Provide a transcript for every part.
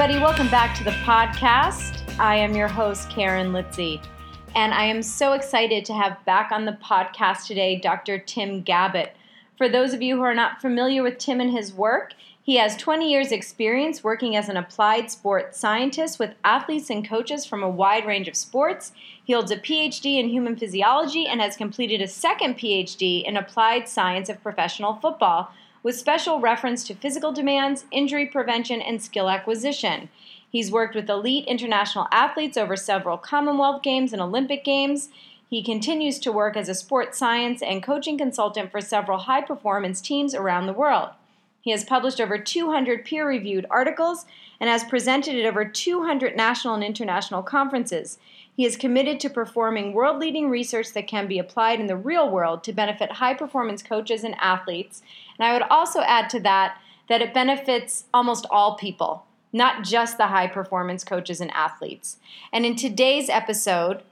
Everybody, welcome back to the podcast. I am your host, Karen Litzy, and I am so excited to have back on the podcast today Dr. Tim Gabbett. For those of you who are not familiar with Tim and his work, he has 20 years' experience working as an applied sports scientist with athletes and coaches from a wide range of sports. He holds a PhD in human physiology and has completed a second PhD in applied science of professional football with special reference to physical demands, injury prevention, and skill acquisition. He's worked with elite international athletes over several Commonwealth Games and Olympic Games. He continues to work as a sports science and coaching consultant for several high performance teams around the world. He has published over 200 peer reviewed articles and has presented at over 200 national and international conferences. He is committed to performing world leading research that can be applied in the real world to benefit high performance coaches and athletes. And I would also add to that that it benefits almost all people, not just the high performance coaches and athletes. And in today's episode,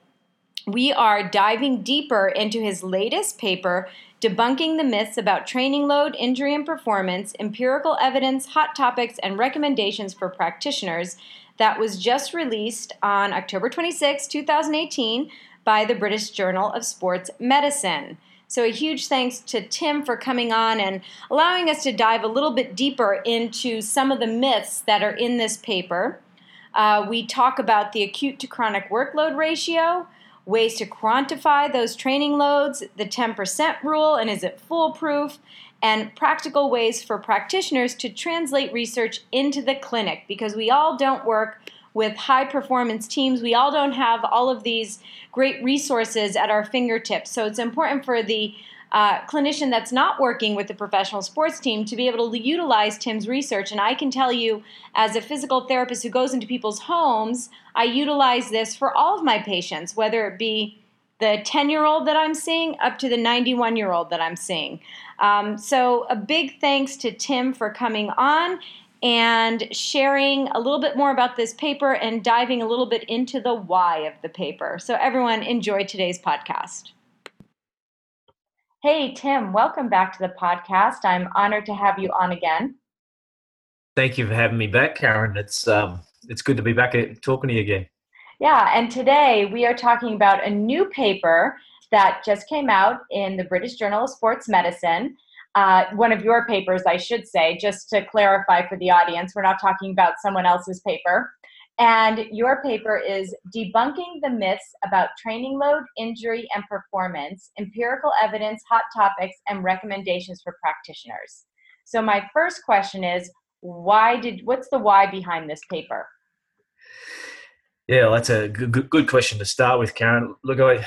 we are diving deeper into his latest paper debunking the myths about training load, injury, and performance, empirical evidence, hot topics, and recommendations for practitioners that was just released on October 26, 2018, by the British Journal of Sports Medicine. So, a huge thanks to Tim for coming on and allowing us to dive a little bit deeper into some of the myths that are in this paper. Uh, we talk about the acute to chronic workload ratio, ways to quantify those training loads, the 10% rule, and is it foolproof, and practical ways for practitioners to translate research into the clinic because we all don't work with high performance teams. We all don't have all of these great resources at our fingertips. So it's important for the uh, clinician that's not working with the professional sports team to be able to utilize Tim's research. And I can tell you, as a physical therapist who goes into people's homes, I utilize this for all of my patients, whether it be the 10 year old that I'm seeing up to the 91 year old that I'm seeing. Um, so, a big thanks to Tim for coming on and sharing a little bit more about this paper and diving a little bit into the why of the paper. So, everyone, enjoy today's podcast. Hey, Tim, welcome back to the podcast. I'm honored to have you on again. Thank you for having me back, Karen. It's um, it's good to be back talking to you again. Yeah, and today we are talking about a new paper that just came out in the British Journal of Sports Medicine. Uh, one of your papers, I should say, just to clarify for the audience, we're not talking about someone else's paper. And your paper is Debunking the Myths About Training Load, Injury, and Performance Empirical Evidence, Hot Topics, and Recommendations for Practitioners. So, my first question is why did what's the why behind this paper? Yeah, that's a good, good question to start with, Karen. Look, I,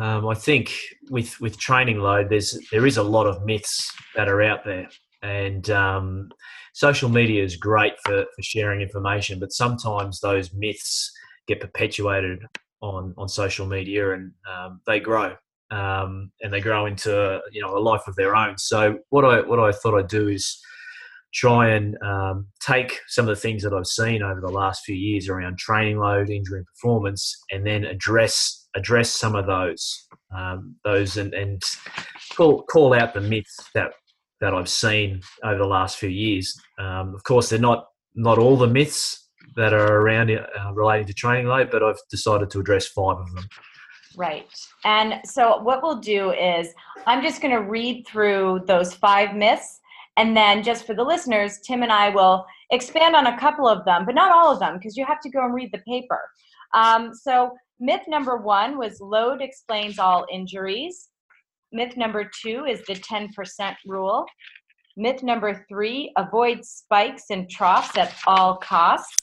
um, I think with with training load, there's there is a lot of myths that are out there, and um, social media is great for, for sharing information, but sometimes those myths get perpetuated on, on social media and um, they grow. Um, and they grow into you know a life of their own. So what I what I thought I'd do is try and um, take some of the things that I've seen over the last few years around training load, injury, and performance, and then address address some of those um, those and, and call call out the myths that that I've seen over the last few years. Um, of course, they're not not all the myths that are around uh, relating to training load, but I've decided to address five of them. Right. And so what we'll do is I'm just going to read through those five myths. And then just for the listeners, Tim and I will expand on a couple of them, but not all of them, because you have to go and read the paper. Um, so myth number one was load explains all injuries. Myth number two is the 10% rule. Myth number three, avoid spikes and troughs at all costs.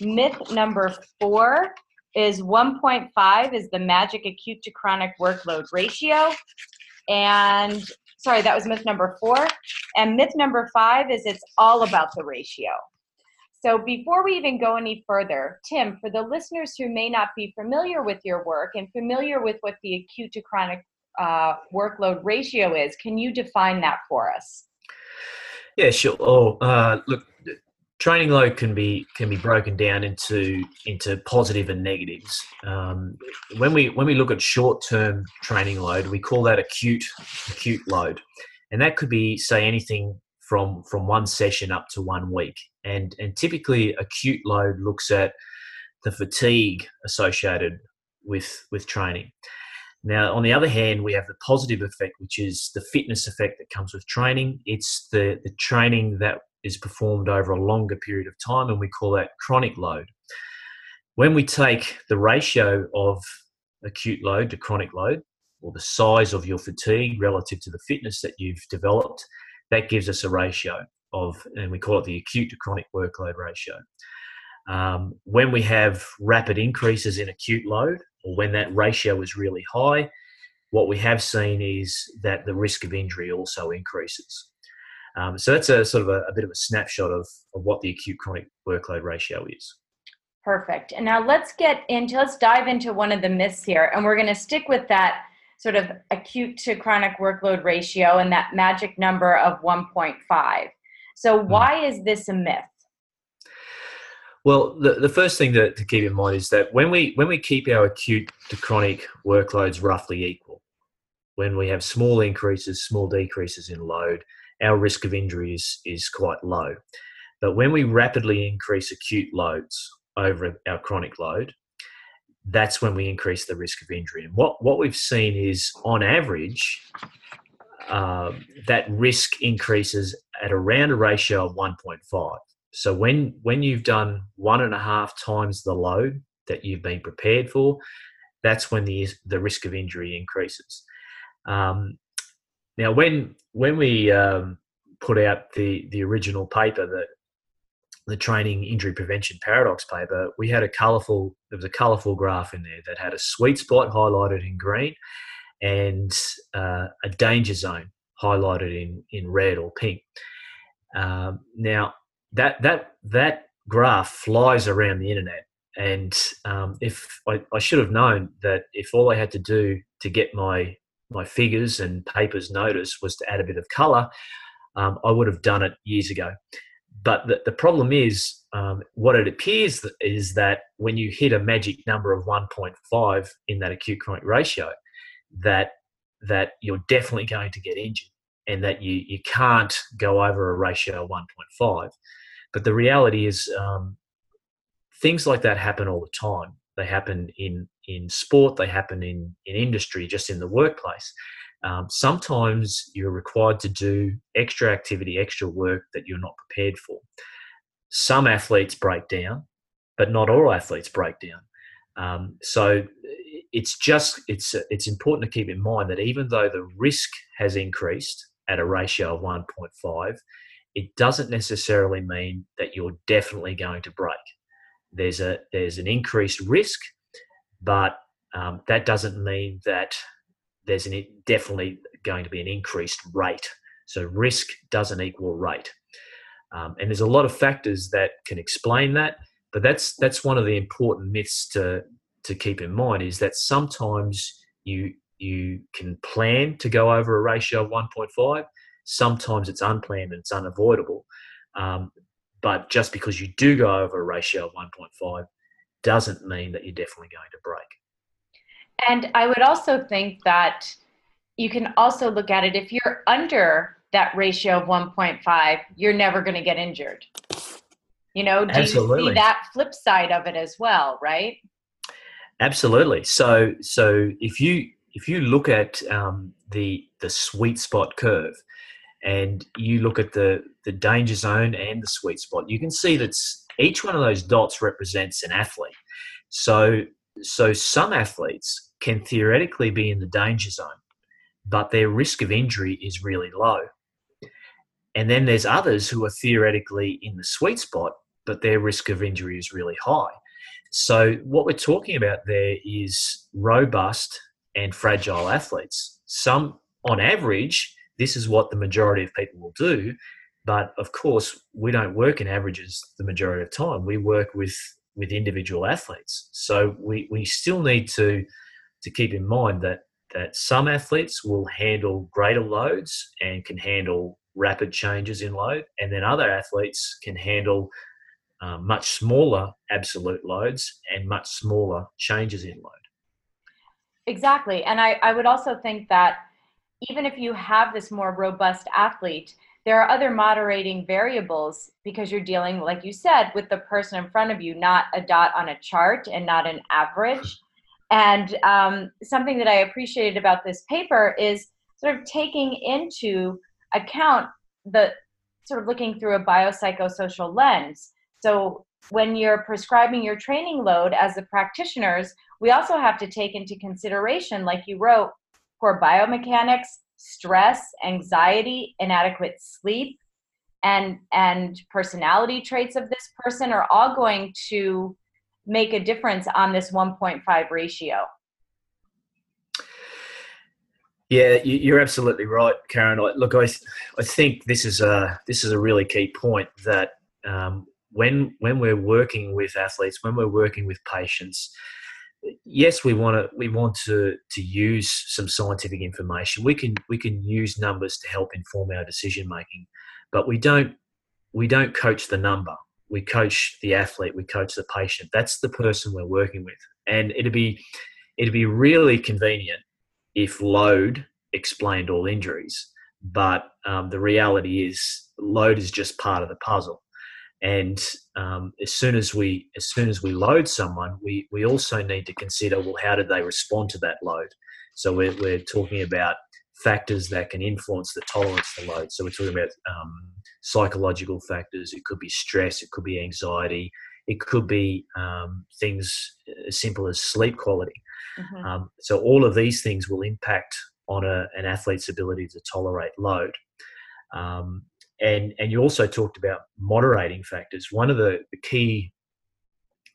Myth number four is 1.5 is the magic acute to chronic workload ratio. And sorry, that was myth number four. And myth number five is it's all about the ratio. So, before we even go any further, Tim, for the listeners who may not be familiar with your work and familiar with what the acute to chronic uh, workload ratio is, can you define that for us? Yeah, sure. Oh, uh, look, training load can be can be broken down into into positive and negatives. Um, when we when we look at short term training load, we call that acute acute load, and that could be say anything from from one session up to one week. And and typically acute load looks at the fatigue associated with with training. Now, on the other hand, we have the positive effect, which is the fitness effect that comes with training. It's the, the training that is performed over a longer period of time, and we call that chronic load. When we take the ratio of acute load to chronic load, or the size of your fatigue relative to the fitness that you've developed, that gives us a ratio of, and we call it the acute to chronic workload ratio. Um, when we have rapid increases in acute load, or when that ratio is really high, what we have seen is that the risk of injury also increases. Um, so that's a sort of a, a bit of a snapshot of, of what the acute chronic workload ratio is. Perfect. And now let's get into, let's dive into one of the myths here. And we're going to stick with that sort of acute to chronic workload ratio and that magic number of 1.5. So, hmm. why is this a myth? Well, the, the first thing to, to keep in mind is that when we when we keep our acute to chronic workloads roughly equal, when we have small increases, small decreases in load, our risk of injury is, is quite low. But when we rapidly increase acute loads over our chronic load, that's when we increase the risk of injury. And what, what we've seen is, on average, uh, that risk increases at around a ratio of 1.5. So when when you've done one and a half times the load that you've been prepared for, that's when the the risk of injury increases. Um, now, when when we um, put out the the original paper that the training injury prevention paradox paper, we had a colourful there was a colourful graph in there that had a sweet spot highlighted in green and uh, a danger zone highlighted in in red or pink. Um, now that that that graph flies around the internet, and um, if I, I should have known that if all I had to do to get my my figures and papers notice was to add a bit of color, um, I would have done it years ago. But the, the problem is, um, what it appears is that when you hit a magic number of 1.5 in that acute chronic ratio, that that you're definitely going to get injured, and that you you can't go over a ratio of 1.5. But the reality is, um, things like that happen all the time. They happen in in sport. They happen in in industry, just in the workplace. Um, sometimes you're required to do extra activity, extra work that you're not prepared for. Some athletes break down, but not all athletes break down. Um, so it's just it's it's important to keep in mind that even though the risk has increased at a ratio of 1.5, it doesn't necessarily mean that you're definitely going to break there's a there's an increased risk, but um, that doesn't mean that there's an, definitely going to be an increased rate. So risk doesn't equal rate, um, and there's a lot of factors that can explain that. But that's that's one of the important myths to to keep in mind is that sometimes you you can plan to go over a ratio of 1.5. Sometimes it's unplanned and it's unavoidable. Um, but just because you do go over a ratio of 1.5 doesn't mean that you're definitely going to break. And I would also think that you can also look at it if you're under that ratio of 1.5, you're never going to get injured. You know, do Absolutely. you see that flip side of it as well, right? Absolutely. So, so if you if you look at um, the the sweet spot curve, and you look at the the danger zone and the sweet spot, you can see that each one of those dots represents an athlete. So so some athletes can theoretically be in the danger zone, but their risk of injury is really low. And then there's others who are theoretically in the sweet spot, but their risk of injury is really high. So what we're talking about there is robust and fragile athletes. Some on average this is what the majority of people will do. but of course, we don't work in averages the majority of time. We work with with individual athletes, so we we still need to to keep in mind that that some athletes will handle greater loads and can handle rapid changes in load, and then other athletes can handle uh, much smaller absolute loads and much smaller changes in load. Exactly. And I, I would also think that even if you have this more robust athlete, there are other moderating variables because you're dealing, like you said, with the person in front of you, not a dot on a chart and not an average. And um, something that I appreciated about this paper is sort of taking into account the sort of looking through a biopsychosocial lens. So when you're prescribing your training load as the practitioners, we also have to take into consideration, like you wrote, for biomechanics, stress, anxiety, inadequate sleep, and and personality traits of this person are all going to make a difference on this 1.5 ratio. Yeah, you're absolutely right, Karen. Look, I, I think this is a this is a really key point that um, when when we're working with athletes, when we're working with patients, yes, we want to we want to to use some scientific information. We can we can use numbers to help inform our decision making, but we don't we don't coach the number. We coach the athlete. We coach the patient. That's the person we're working with, and it'd be it'd be really convenient if load explained all injuries. But um, the reality is, load is just part of the puzzle and um, as soon as we as soon as we load someone we we also need to consider well how did they respond to that load? So we're, we're talking about factors that can influence the tolerance to load. So we're talking about um, psychological factors. It could be stress. It could be anxiety. It could be um, things as simple as sleep quality. Mm-hmm. Um, so all of these things will impact on a, an athlete's ability to tolerate load. Um, and and you also talked about moderating factors. One of the, the key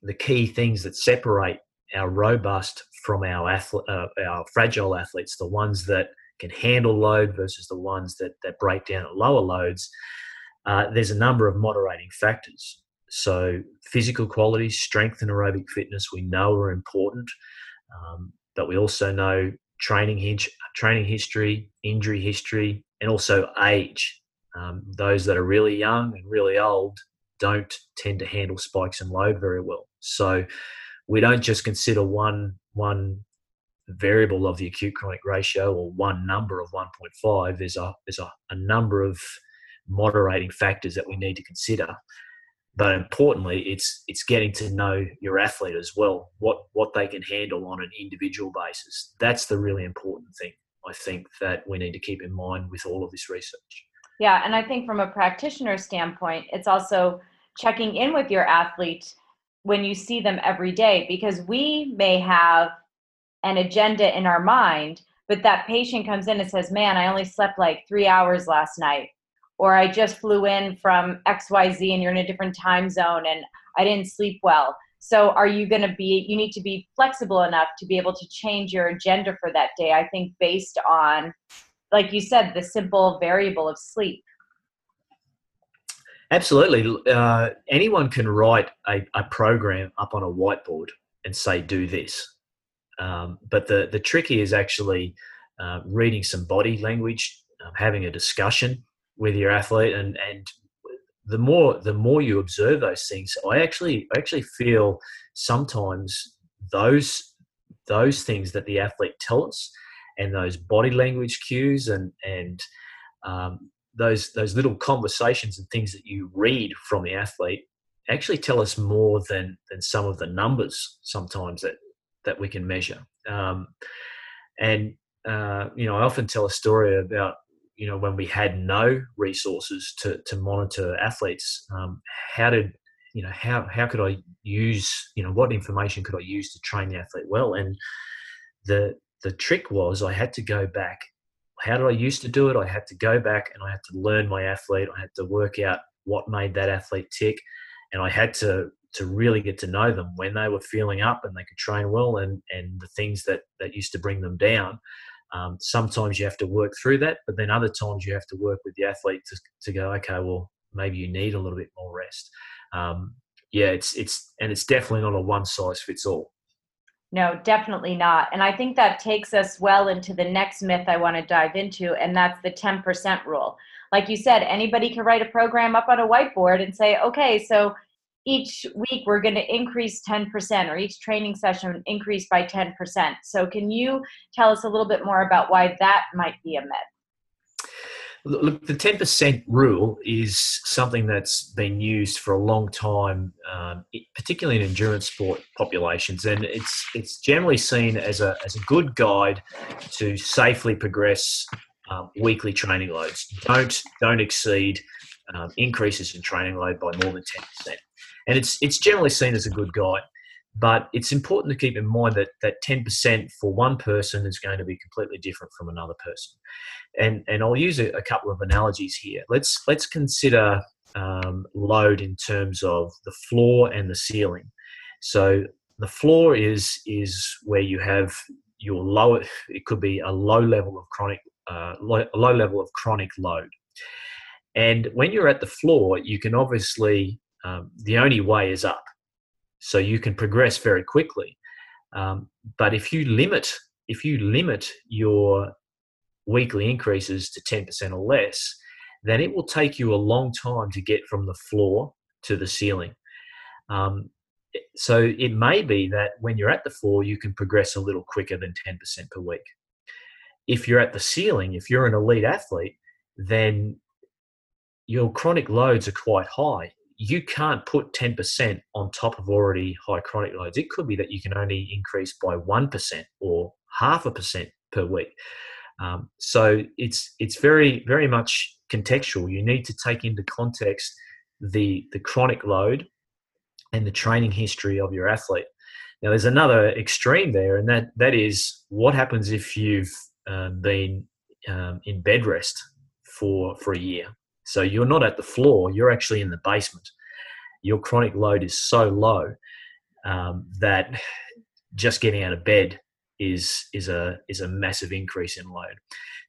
the key things that separate our robust from our athlete, uh, our fragile athletes, the ones that can handle load versus the ones that that break down at lower loads. Uh, there's a number of moderating factors. So physical qualities, strength and aerobic fitness, we know are important, um, but we also know training training history, injury history, and also age um, those that are really young and really old don't tend to handle spikes and load very well. So we don't just consider one one variable of the acute chronic ratio or one number of 1.5. There's a there's a, a number of moderating factors that we need to consider. But importantly, it's it's getting to know your athlete as well, what what they can handle on an individual basis. That's the really important thing. I think that we need to keep in mind with all of this research. Yeah, and I think from a practitioner standpoint, it's also checking in with your athlete when you see them every day because we may have an agenda in our mind, but that patient comes in and says, Man, I only slept like three hours last night, or I just flew in from XYZ and you're in a different time zone and I didn't sleep well. So, are you going to be, you need to be flexible enough to be able to change your agenda for that day, I think, based on like you said, the simple variable of sleep. Absolutely. Uh, anyone can write a, a, program up on a whiteboard and say, do this. Um, but the, the tricky is actually uh, reading some body language, um, having a discussion with your athlete. And, and the more, the more you observe those things, I actually, I actually feel sometimes those, those things that the athlete tell us and those body language cues and and um, those those little conversations and things that you read from the athlete actually tell us more than than some of the numbers sometimes that that we can measure. Um, and uh, you know, I often tell a story about you know when we had no resources to to monitor athletes. Um, how did you know how how could I use you know what information could I use to train the athlete well? And the the trick was I had to go back. How did I used to do it? I had to go back and I had to learn my athlete. I had to work out what made that athlete tick, and I had to to really get to know them when they were feeling up and they could train well, and and the things that that used to bring them down. Um, sometimes you have to work through that, but then other times you have to work with the athlete to, to go, okay, well, maybe you need a little bit more rest. Um, yeah, it's it's and it's definitely not a one size fits all. No, definitely not. And I think that takes us well into the next myth I want to dive into, and that's the 10% rule. Like you said, anybody can write a program up on a whiteboard and say, okay, so each week we're going to increase 10% or each training session increase by 10%. So can you tell us a little bit more about why that might be a myth? Look, the 10% rule is something that's been used for a long time, um, particularly in endurance sport populations, and it's it's generally seen as a, as a good guide to safely progress um, weekly training loads. Don't don't exceed um, increases in training load by more than 10%. And it's it's generally seen as a good guide. But it's important to keep in mind that that 10% for one person is going to be completely different from another person. And, and I'll use a, a couple of analogies here. Let's, let's consider um, load in terms of the floor and the ceiling. So the floor is, is where you have your low, it could be a low level of chronic, uh, low, low level of chronic load. And when you're at the floor, you can obviously, um, the only way is up so you can progress very quickly. Um, but if you limit if you limit your weekly increases to 10% or less, then it will take you a long time to get from the floor to the ceiling. Um, so it may be that when you're at the floor, you can progress a little quicker than 10% per week. If you're at the ceiling, if you're an elite athlete, then your chronic loads are quite high you can't put 10% on top of already high chronic loads. It could be that you can only increase by 1% or half a percent per week. Um, so it's it's very very much contextual. You need to take into context the the chronic load and the training history of your athlete. Now, there's another extreme there, and that that is what happens if you've um, been um, in bed rest for for a year. So you're not at the floor, you're actually in the basement. Your chronic load is so low um, that just getting out of bed is is a is a massive increase in load.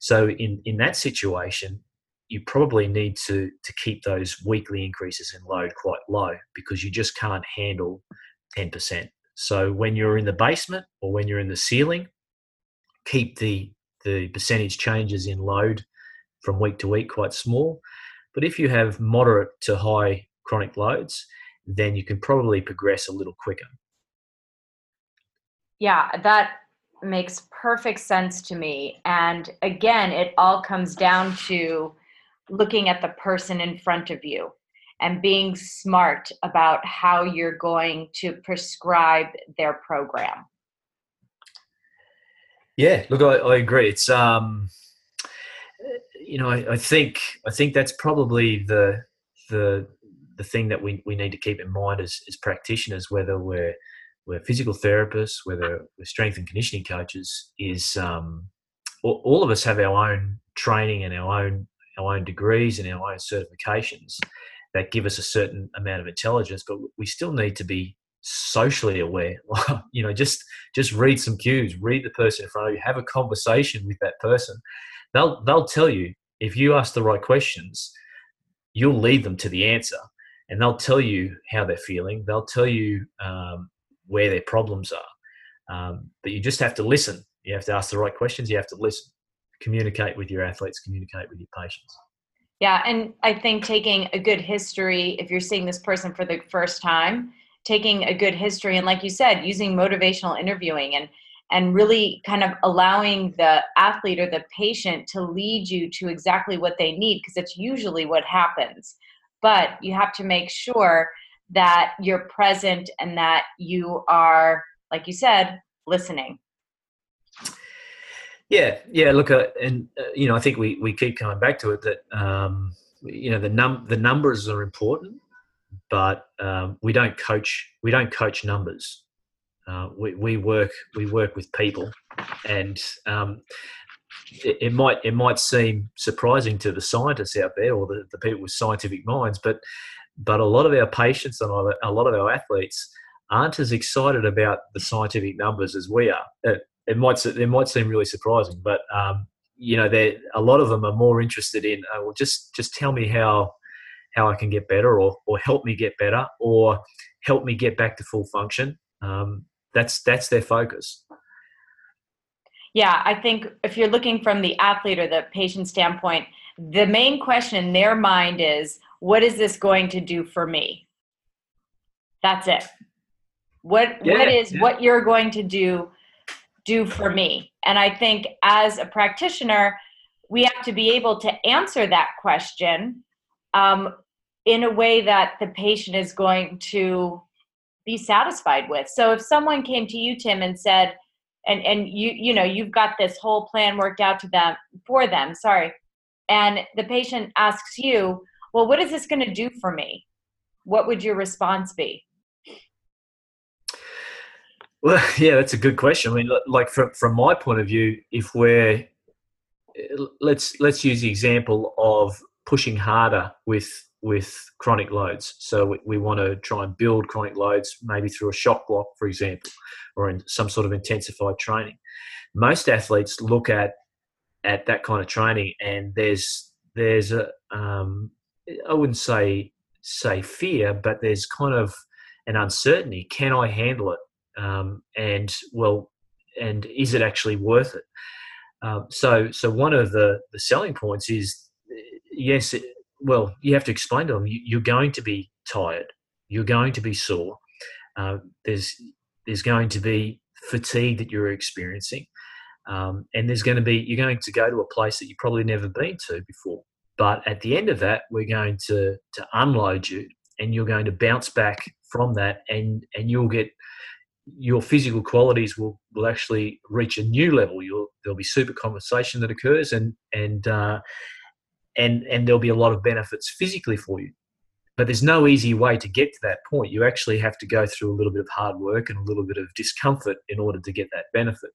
So in in that situation, you probably need to to keep those weekly increases in load quite low because you just can't handle 10%. So when you're in the basement or when you're in the ceiling, keep the the percentage changes in load from week to week quite small but if you have moderate to high chronic loads, then you can probably progress a little quicker. Yeah, that makes perfect sense to me. And again, it all comes down to looking at the person in front of you and being smart about how you're going to prescribe their program. Yeah, look, I, I agree. It's um, you know, I, I, think I think that's probably the the the thing that we, we need to keep in mind as, as practitioners, whether we're we're physical therapists, whether we're strength and conditioning coaches, is um, all, all of us have our own training and our own our own degrees and our own certifications that give us a certain amount of intelligence, but we still need to be socially aware. you know, just just read some cues, read the person in front of you, have a conversation with that person, they'll they'll tell you if you ask the right questions, you'll lead them to the answer, and they'll tell you how they're feeling. They'll tell you um, where their problems are, um, but you just have to listen. You have to ask the right questions. You have to listen, communicate with your athletes, communicate with your patients. Yeah, and I think taking a good history, if you're seeing this person for the first time, taking a good history, and like you said, using motivational interviewing and and really kind of allowing the athlete or the patient to lead you to exactly what they need because it's usually what happens. But you have to make sure that you're present and that you are like you said listening. Yeah yeah look uh, and uh, you know i think we we keep coming back to it that um you know the num the numbers are important but um, we don't coach we don't coach numbers uh, we, we work we work with people, and um, it, it, might it might seem surprising to the scientists out there or the, the people with scientific minds, but but a lot of our patients and a lot of our athletes aren't as excited about the scientific numbers as we are. Uh, it might it might seem really surprising, but um, you know, a lot of them are more interested in, uh, well, just just tell me how how I can get better, or or help me get better, or help me get back to full function. Um, that's that's their focus. Yeah, I think if you're looking from the athlete or the patient standpoint, the main question in their mind is, what is this going to do for me? That's it. What yeah, what is yeah. what you're going to do do for me? And I think as a practitioner, we have to be able to answer that question um, in a way that the patient is going to be satisfied with. So if someone came to you, Tim, and said, and and you you know you've got this whole plan worked out to them for them, sorry, and the patient asks you, well, what is this going to do for me? What would your response be? Well, yeah, that's a good question. I mean, like from from my point of view, if we're eh, let's let's use the example of pushing harder with with chronic loads. So we, we, want to try and build chronic loads, maybe through a shock block, for example, or in some sort of intensified training. Most athletes look at at that kind of training, and there's there's a um, I wouldn't say say fear, but there's kind of an uncertainty. Can I handle it? Um, and well, and is it actually worth it? Um, so so one of the the selling points is yes. It, well, you have to explain to them you, are going to be tired, you're going to be sore. Uh, there's there's going to be fatigue that you're experiencing, um, and there's going to be you're going to go to a place that you've probably never been to before. But at the end of that, we're going to to unload you, and you're going to bounce back from that, and and you'll get your physical qualities will, will actually reach a new level. You'll, there'll be super compensation that occurs, and and uh, and and there'll be a lot of benefits physically for you. But there's no easy way to get to that point. You actually have to go through a little bit of hard work and a little bit of discomfort in order to get that benefit.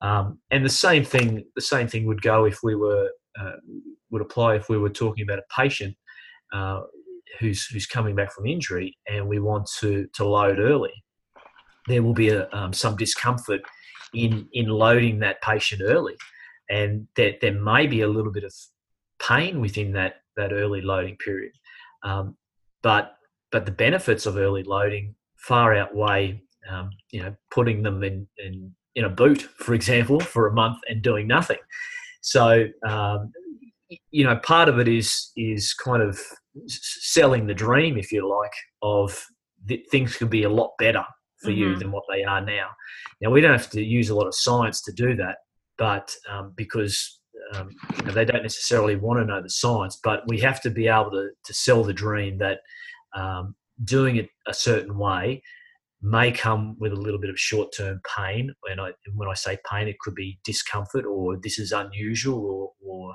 Um, and the same thing the same thing would go if we were uh, would apply if we were talking about a patient uh, who's who's coming back from injury and we want to to load early. There will be a, um, some discomfort in in loading that patient early. And that there may be a little bit of pain within that that early loading period. Um, but but the benefits of early loading far outweigh um, you know putting them in, in in a boot, for example, for a month and doing nothing. So um, you know part of it is is kind of selling the dream, if you like, of things could be a lot better for mm-hmm. you than what they are now. Now we don't have to use a lot of science to do that, but um, because um, you know, they don't necessarily want to know the science, but we have to be able to, to sell the dream that um, doing it a certain way may come with a little bit of short-term pain. And I, when I say pain, it could be discomfort or this is unusual or, or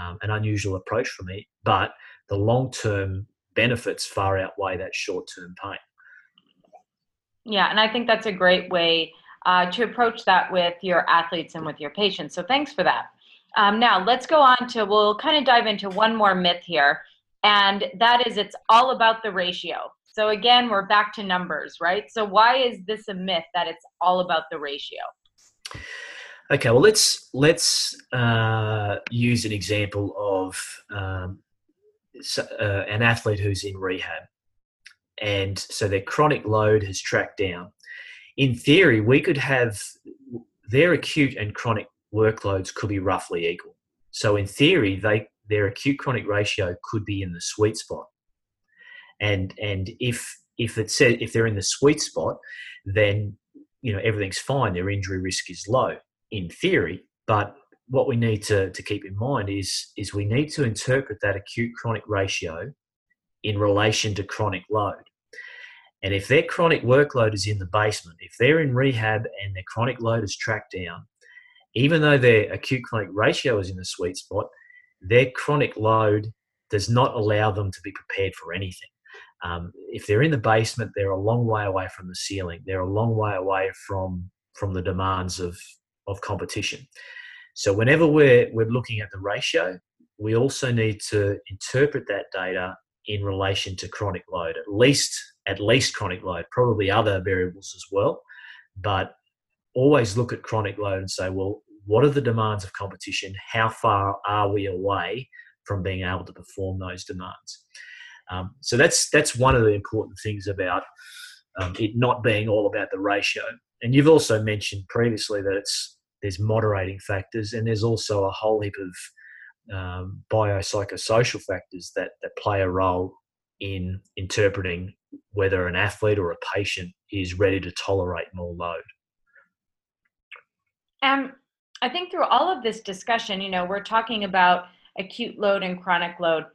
um, an unusual approach for me. But the long-term benefits far outweigh that short-term pain. Yeah, and I think that's a great way uh, to approach that with your athletes and with your patients. So thanks for that. Um, now, let's go on to, we'll kind of dive into one more myth here, and that is it's all about the ratio. So, again, we're back to numbers, right? So, why is this a myth that it's all about the ratio? Okay, well, let's let's uh, use an example of um, uh, an athlete who's in rehab, and so their chronic load has tracked down. In theory, we could have their acute and chronic workloads could be roughly equal. So in theory, they their acute chronic ratio could be in the sweet spot. And and if if it said if they're in the sweet spot, then you know everything's fine. Their injury risk is low in theory. But what we need to, to keep in mind is is we need to interpret that acute chronic ratio in relation to chronic load. And if their chronic workload is in the basement, if they're in rehab and their chronic load is tracked down, even though their acute chronic ratio is in the sweet spot, their chronic load does not allow them to be prepared for anything. Um, if they're in the basement, they're a long way away from the ceiling. They're a long way away from from the demands of of competition. So whenever we're we're looking at the ratio, we also need to interpret that data in relation to chronic load, at least at least chronic load, probably other variables as well, but always look at chronic load and say, well, what are the demands of competition? How far are we away from being able to perform those demands? Um, so that's that's one of the important things about um, it not being all about the ratio. And you've also mentioned previously that it's there's moderating factors and there's also a whole heap of um, biopsychosocial factors that that play a role in interpreting whether an athlete or a patient is ready to tolerate more load. Um, I think through all of this discussion, you know, we're talking about acute load and chronic load.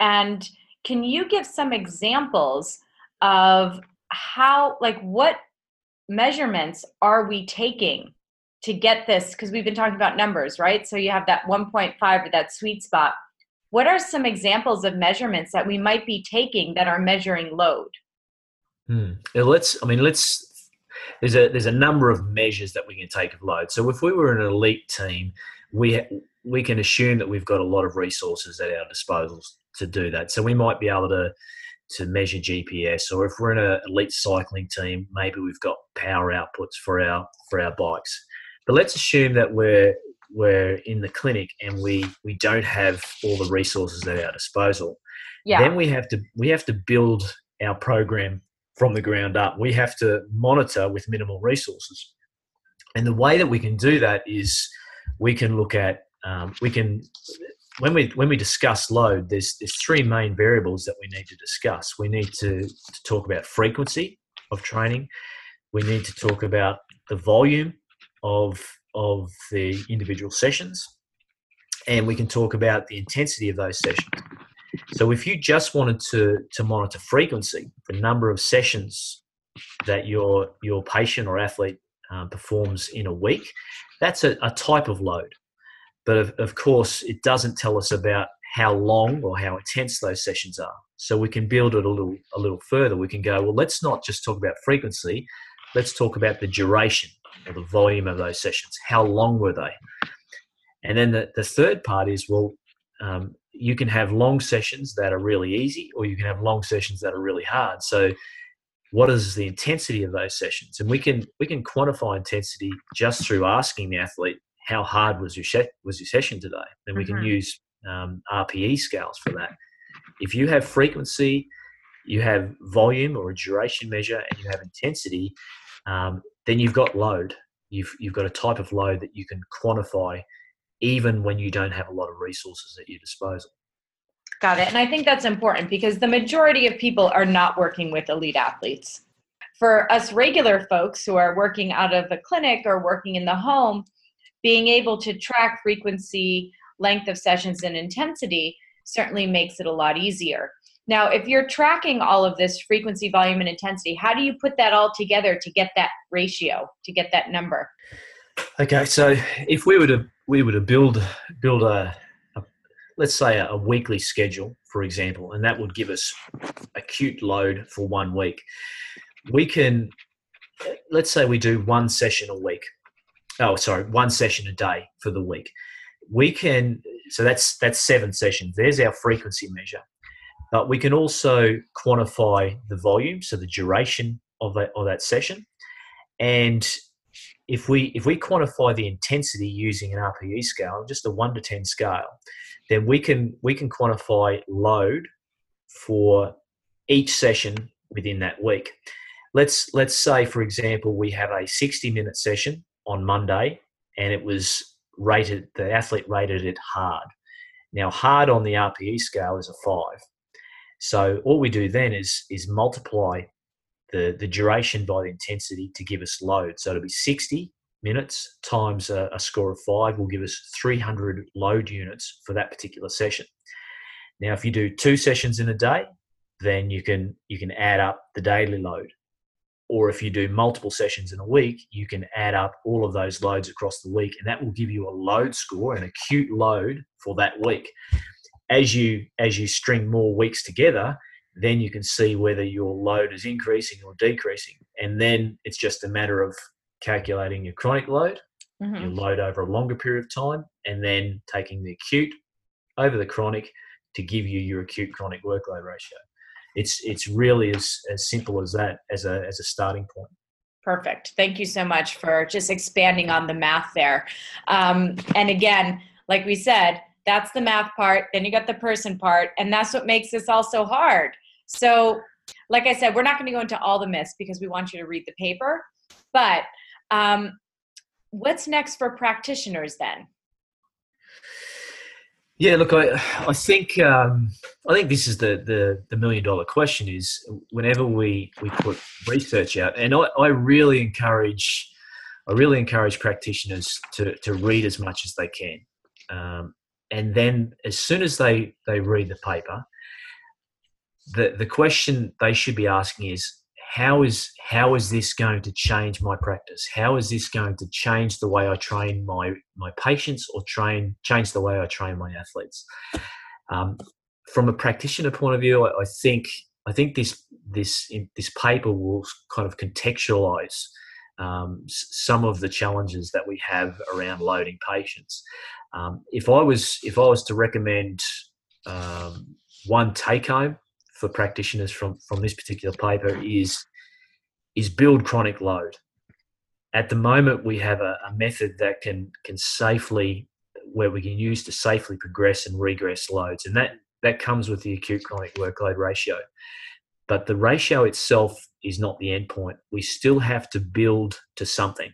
And can you give some examples of how, like, what measurements are we taking to get this? Because we've been talking about numbers, right? So you have that 1.5 or that sweet spot. What are some examples of measurements that we might be taking that are measuring load? Hmm. Let's, I mean, let's, there's a, there's a number of measures that we can take of load. So if we were an elite team, we, we can assume that we've got a lot of resources at our disposal to do that. So we might be able to, to measure GPS, or if we're in an elite cycling team, maybe we've got power outputs for our, for our bikes. But let's assume that we're we're in the clinic and we we don't have all the resources at our disposal yeah. then we have to we have to build our program from the ground up we have to monitor with minimal resources. And the way that we can do that is we can look at um, we can when we when we discuss load there's there's three main variables that we need to discuss. We need to, to talk about frequency of training. We need to talk about the volume of of the individual sessions. And we can talk about the intensity of those sessions. So if you just wanted to, to monitor frequency, the number of sessions that your, your patient or athlete um, performs in a week, that's a, a type of load. But of, of course, it doesn't tell us about how long or how intense those sessions are. So we can build it a little a little further. We can go, well, let's not just talk about frequency, let's talk about the duration or the volume of those sessions. How long were they? And then the, the third part is well, um, you can have long sessions that are really easy, or you can have long sessions that are really hard. So, what is the intensity of those sessions? And we can we can quantify intensity just through asking the athlete how hard was your she- was your session today. Then we mm-hmm. can use um, RPE scales for that. If you have frequency, you have volume or a duration measure, and you have intensity, um, then you've got load. You've, you've got a type of load that you can quantify even when you don't have a lot of resources at your disposal. Got it. And I think that's important because the majority of people are not working with elite athletes. For us regular folks who are working out of the clinic or working in the home, being able to track frequency, length of sessions, and intensity certainly makes it a lot easier. Now, if you're tracking all of this frequency, volume, and intensity, how do you put that all together to get that ratio, to get that number? Okay, so if we were to we were to build build a, a let's say a, a, weekly schedule, for example, and that would give us acute load for one week. We can let's say we do one session a week. Oh, sorry, one session a day for the week. We can so that's that's seven sessions. There's our frequency measure. But we can also quantify the volume, so the duration of that, of that session. And if we if we quantify the intensity using an RPE scale, just a one to ten scale, then we can we can quantify load for each session within that week. Let's let's say, for example, we have a 60 minute session on Monday, and it was rated the athlete rated it hard. Now, hard on the RPE scale is a five. So all we do then is is multiply the, the duration by the intensity to give us load. So it'll be 60 minutes times a, a score of five will give us 300 load units for that particular session. Now, if you do two sessions in a day, then you can you can add up the daily load. Or if you do multiple sessions in a week, you can add up all of those loads across the week, and that will give you a load score, an acute load for that week as you as you string more weeks together then you can see whether your load is increasing or decreasing and then it's just a matter of calculating your chronic load mm-hmm. your load over a longer period of time and then taking the acute over the chronic to give you your acute chronic workload ratio it's it's really as, as simple as that as a as a starting point Perfect. Thank you so much for just expanding on the math there. Um, and again, like we said, that's the math part. Then you got the person part, and that's what makes this all so hard. So, like I said, we're not going to go into all the myths because we want you to read the paper. But um, what's next for practitioners then? Yeah, look, I I think um, I think this is the, the the million dollar question is whenever we we put research out, and I, I really encourage I really encourage practitioners to to read as much as they can, um, and then as soon as they they read the paper, the the question they should be asking is how is how is this going to change my practice? How is this going to change the way I train my my patients or train change the way I train my athletes? Um, from a practitioner point of view, I, I, think I think this this this paper will kind of contextualize um, some of the challenges that we have around loading patients. Um, if I was if I was to recommend um, one take home for practitioners from from this particular paper is is build chronic load. At the moment, we have a, a method that can can safely where we can use to safely progress and regress loads, and that that comes with the acute chronic workload ratio. But the ratio itself is not the endpoint. We still have to build to something.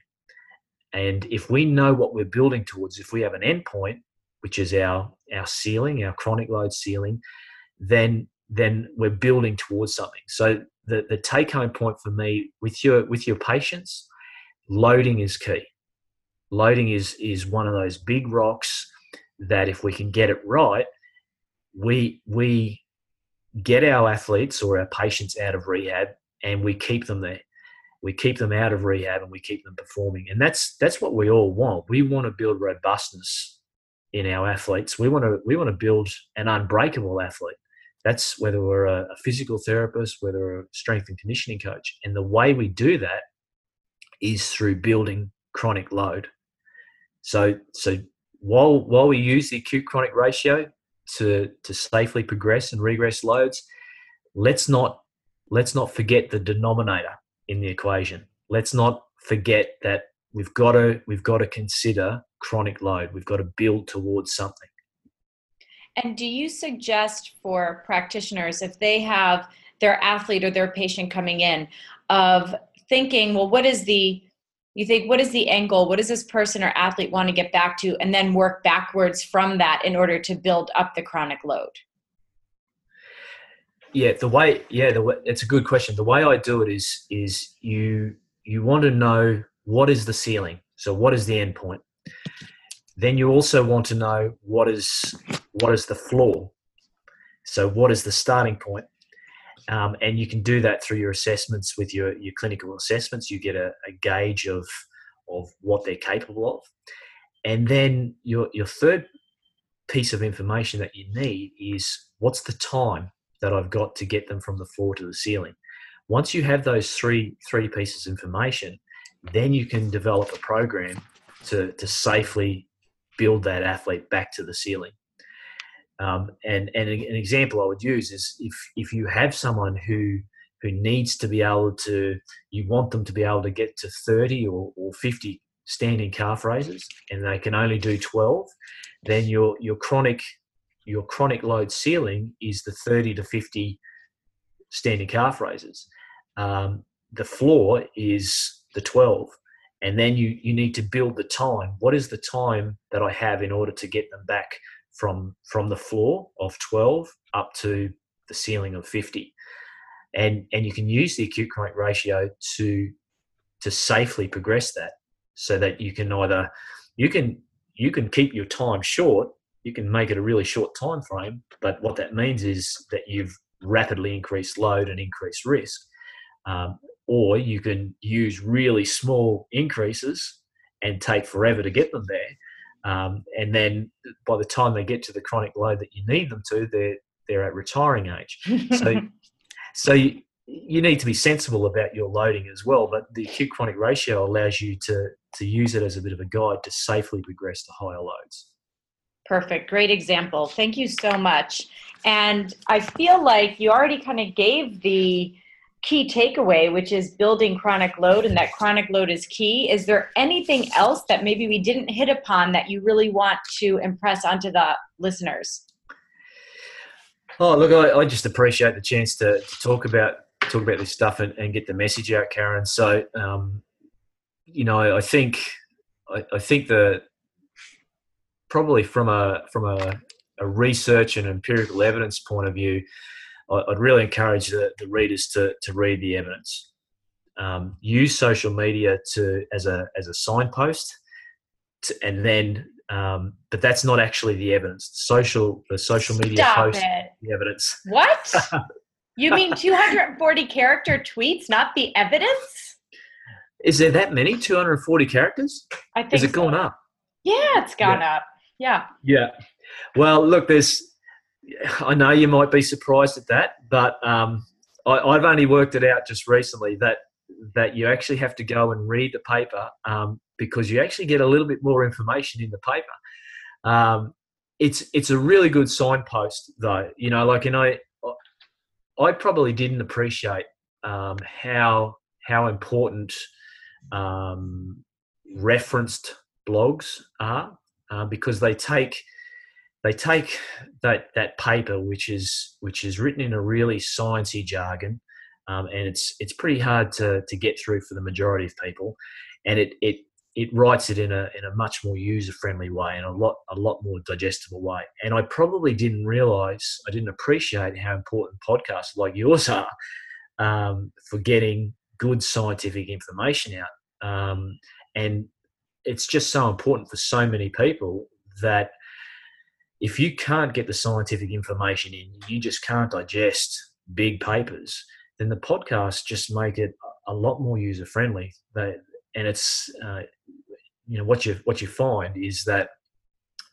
And if we know what we're building towards, if we have an endpoint, which is our our ceiling, our chronic load ceiling, then then we're building towards something. So the, the take home point for me with your with your patients, loading is key. Loading is is one of those big rocks that if we can get it right, we we get our athletes or our patients out of rehab and we keep them there. We keep them out of rehab and we keep them performing. And that's that's what we all want. We want to build robustness in our athletes. We want to we want to build an unbreakable athlete. That's whether we're a, physical therapist, whether we're a strength and conditioning coach. And the way we do that is through building chronic load. So, so while while we use the acute chronic ratio to to safely progress and regress loads, let's not let's not forget the denominator in the equation. Let's not forget that we've got to we've got to consider chronic load. We've got to build towards something. And do you suggest for practitioners if they have their athlete or their patient coming in of thinking, well, what is the you think what is the angle what does this person or athlete want to get back to? And then work backwards from that in order to build up the chronic load. Yeah the way yeah the way, it's a good question. The way i do it is is you you want to know what is the ceiling. So what is the end point? Then you also want to know what is what is the floor? So, what is the starting point? Um, and you can do that through your assessments with your, your clinical assessments. You get a, a gauge of, of what they're capable of. And then your, your third piece of information that you need is what's the time that I've got to get them from the floor to the ceiling. Once you have those three three pieces of information, then you can develop a program to, to safely build that athlete back to the ceiling. Um, and and an example I would use is if if you have someone who who needs to be able to, you want them to be able to get to 30 or, or 50 standing calf raises, and they can only do 12, then your your chronic your chronic load ceiling is the 30 to 50 standing calf raises. Um, the floor is the 12 and then you you need to build the time what is the time that i have in order to get them back from from the floor of 12 up to the ceiling of 50 and and you can use the acute chronic ratio to to safely progress that so that you can either you can you can keep your time short you can make it a really short time frame but what that means is that you've rapidly increased load and increased risk um, or you can use really small increases and take forever to get them there um, and then by the time they get to the chronic load that you need them to, they're they're at retiring age. So so you, you need to be sensible about your loading as well. But the acute chronic ratio allows you to to use it as a bit of a guide to safely progress to higher loads. Perfect. Great example. Thank you so much. And I feel like you already kind of gave the key takeaway, which is building chronic load, and that chronic load is key. Is there anything else that maybe we didn't hit upon that you really want to impress onto the listeners? Oh, look, I, I just appreciate the chance to, to, talk about talk about this stuff and, and get the message out, Karen. So, um, you know, I think I, I think that probably from a from a, a research and empirical evidence point of view, I'd really encourage the, the readers to, to read the evidence. Um, use social media to as a as a signpost, to, and then um, but that's not actually the evidence. Social the social media Stop post it. the evidence. What? you mean 240 character tweets, not the evidence? Is there that many? 240 characters? I think Is it so. going up? Yeah, it's gone up. Yeah. Yeah. Well, look, there's. I know you might be surprised at that, but um, I, I've only worked it out just recently that that you actually have to go and read the paper um, because you actually get a little bit more information in the paper. Um, it's it's a really good signpost, though. You know, like you know, I probably didn't appreciate um, how how important um, referenced blogs are uh, because they take they take that that paper which is which is written in a really sciencey jargon um, and it's it's pretty hard to to get through for the majority of people and it it it writes it in a in a much more user friendly way and a lot a lot more digestible way. And I probably didn't realize I didn't appreciate how important podcasts like yours are um, for getting good scientific information out. Um, and it's just so important for so many people that if you can't get the scientific information in, you just can't digest big papers, then the podcasts just make it a lot more user friendly. and it's uh, you know what you what you find is that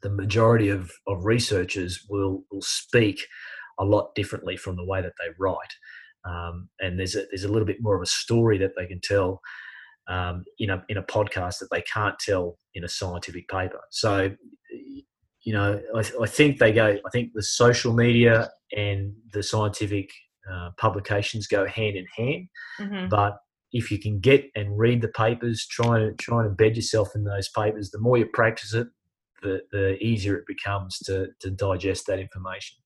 the majority of, of researchers will will speak a lot differently from the way that they write, um, and there's a, there's a little bit more of a story that they can tell um, in a in a podcast that they can't tell in a scientific paper. So, you know, I, I think they go. I think the social media and the scientific uh, publications go hand in hand. Mm-hmm. But if you can get and read the papers, try and try and embed yourself in those papers. The more you practice it, the the easier it becomes to to digest that information.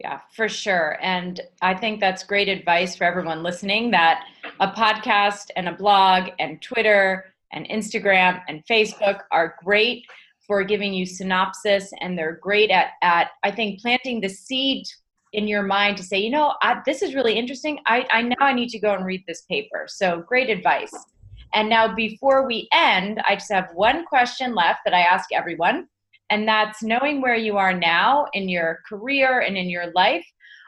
Yeah, for sure. And I think that's great advice for everyone listening that a podcast and a blog and Twitter and Instagram and Facebook are great for giving you synopsis and they're great at, at I think planting the seed in your mind to say, you know, I, this is really interesting. I, I now I need to go and read this paper. So great advice. And now before we end, I just have one question left that I ask everyone and that's knowing where you are now in your career and in your life.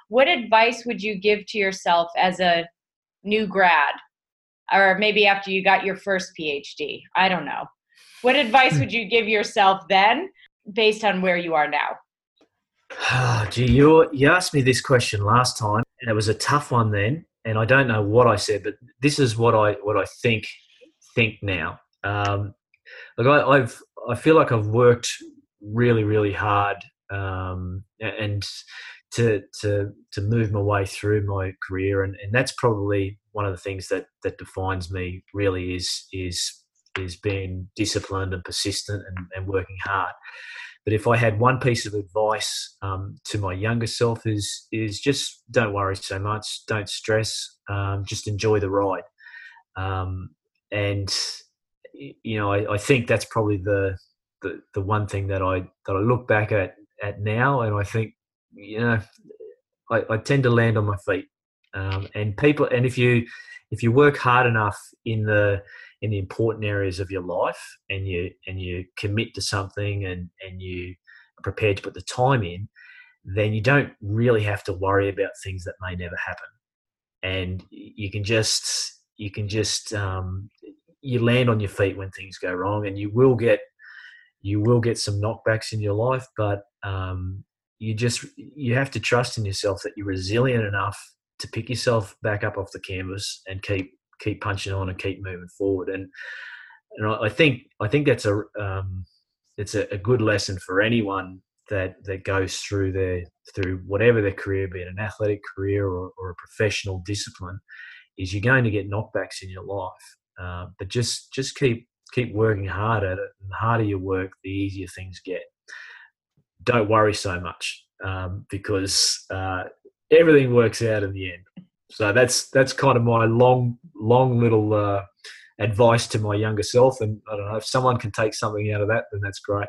What advice would you give to yourself as a new grad, or maybe after you got your first PhD? I don't know. What advice would you give yourself then, based on where you are now? Oh, gee, you you asked me this question last time, and it was a tough one then, and I don't know what I said, but this is what I what I think think now. Um, I, I've I feel like I've worked really, really hard, um, and to to to move my way through my career, and, and that's probably one of the things that that defines me. Really, is is is being disciplined and persistent and, and working hard. But if I had one piece of advice um, to my younger self, is is just don't worry so much, don't stress, um, just enjoy the ride. Um, and you know, I, I, think that's probably the the, the one thing that I that I look back at at now, and I think you know I, I tend to land on my feet. Um, and people, and if you if you work hard enough in the in the important areas of your life, and you and you commit to something, and and you are prepared to put the time in, then you don't really have to worry about things that may never happen, and you can just you can just um, you land on your feet when things go wrong, and you will get you will get some knockbacks in your life, but um, you just you have to trust in yourself that you're resilient enough to pick yourself back up off the canvas and keep keep punching on and keep moving forward. And and I think I think that's a um, it's a, a, good lesson for anyone that that goes through their through whatever their career, be it an athletic career or, or a professional discipline, is you're going to get knockbacks in your life. Uh, but just just keep keep working hard at it. And the harder you work, the easier things get. Don't worry so much um, because uh, everything works out in the end. So that's that's kind of my long long little uh, advice to my younger self. And I don't know if someone can take something out of that, then that's great.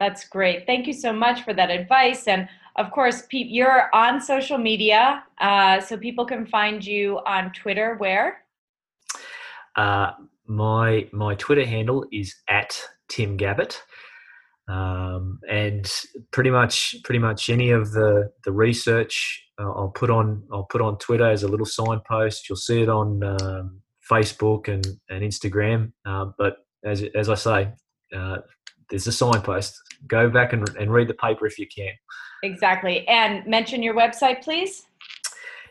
That's great. Thank you so much for that advice. And of course, Pete, you're on social media, uh, so people can find you on Twitter. Where? Uh, my my Twitter handle is at Tim Gabbett, um, and pretty much pretty much any of the the research I'll put on I'll put on Twitter as a little signpost. You'll see it on um, Facebook and and Instagram. Uh, but as as I say, uh, there's a signpost. Go back and, and read the paper if you can. Exactly, and mention your website, please.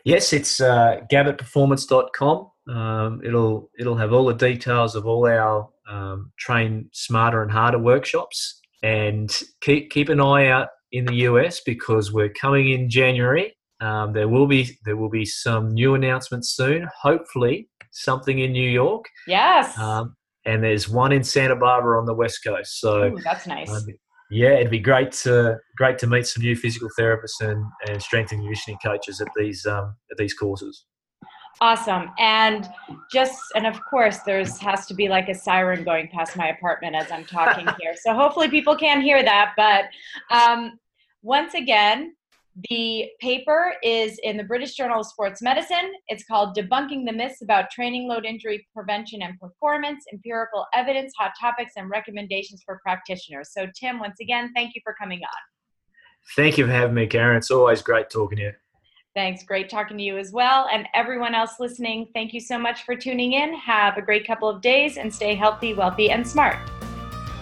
Yes, it's uh, gabbettperformance.com. Um, it'll it'll have all the details of all our um, train smarter and harder workshops, and keep keep an eye out in the US because we're coming in January. Um, there will be there will be some new announcements soon. Hopefully, something in New York. Yes. Um, and there's one in Santa Barbara on the west coast. So Ooh, that's nice. Um, yeah, it'd be great to great to meet some new physical therapists and, and strength and conditioning coaches at these um, at these courses. Awesome. And just, and of course, there's has to be like a siren going past my apartment as I'm talking here. So hopefully people can't hear that. But um, once again, the paper is in the British Journal of Sports Medicine. It's called Debunking the Myths About Training Load Injury Prevention and Performance Empirical Evidence, Hot Topics, and Recommendations for Practitioners. So, Tim, once again, thank you for coming on. Thank you for having me, Karen. It's always great talking to you. Thanks. Great talking to you as well. And everyone else listening, thank you so much for tuning in. Have a great couple of days and stay healthy, wealthy, and smart.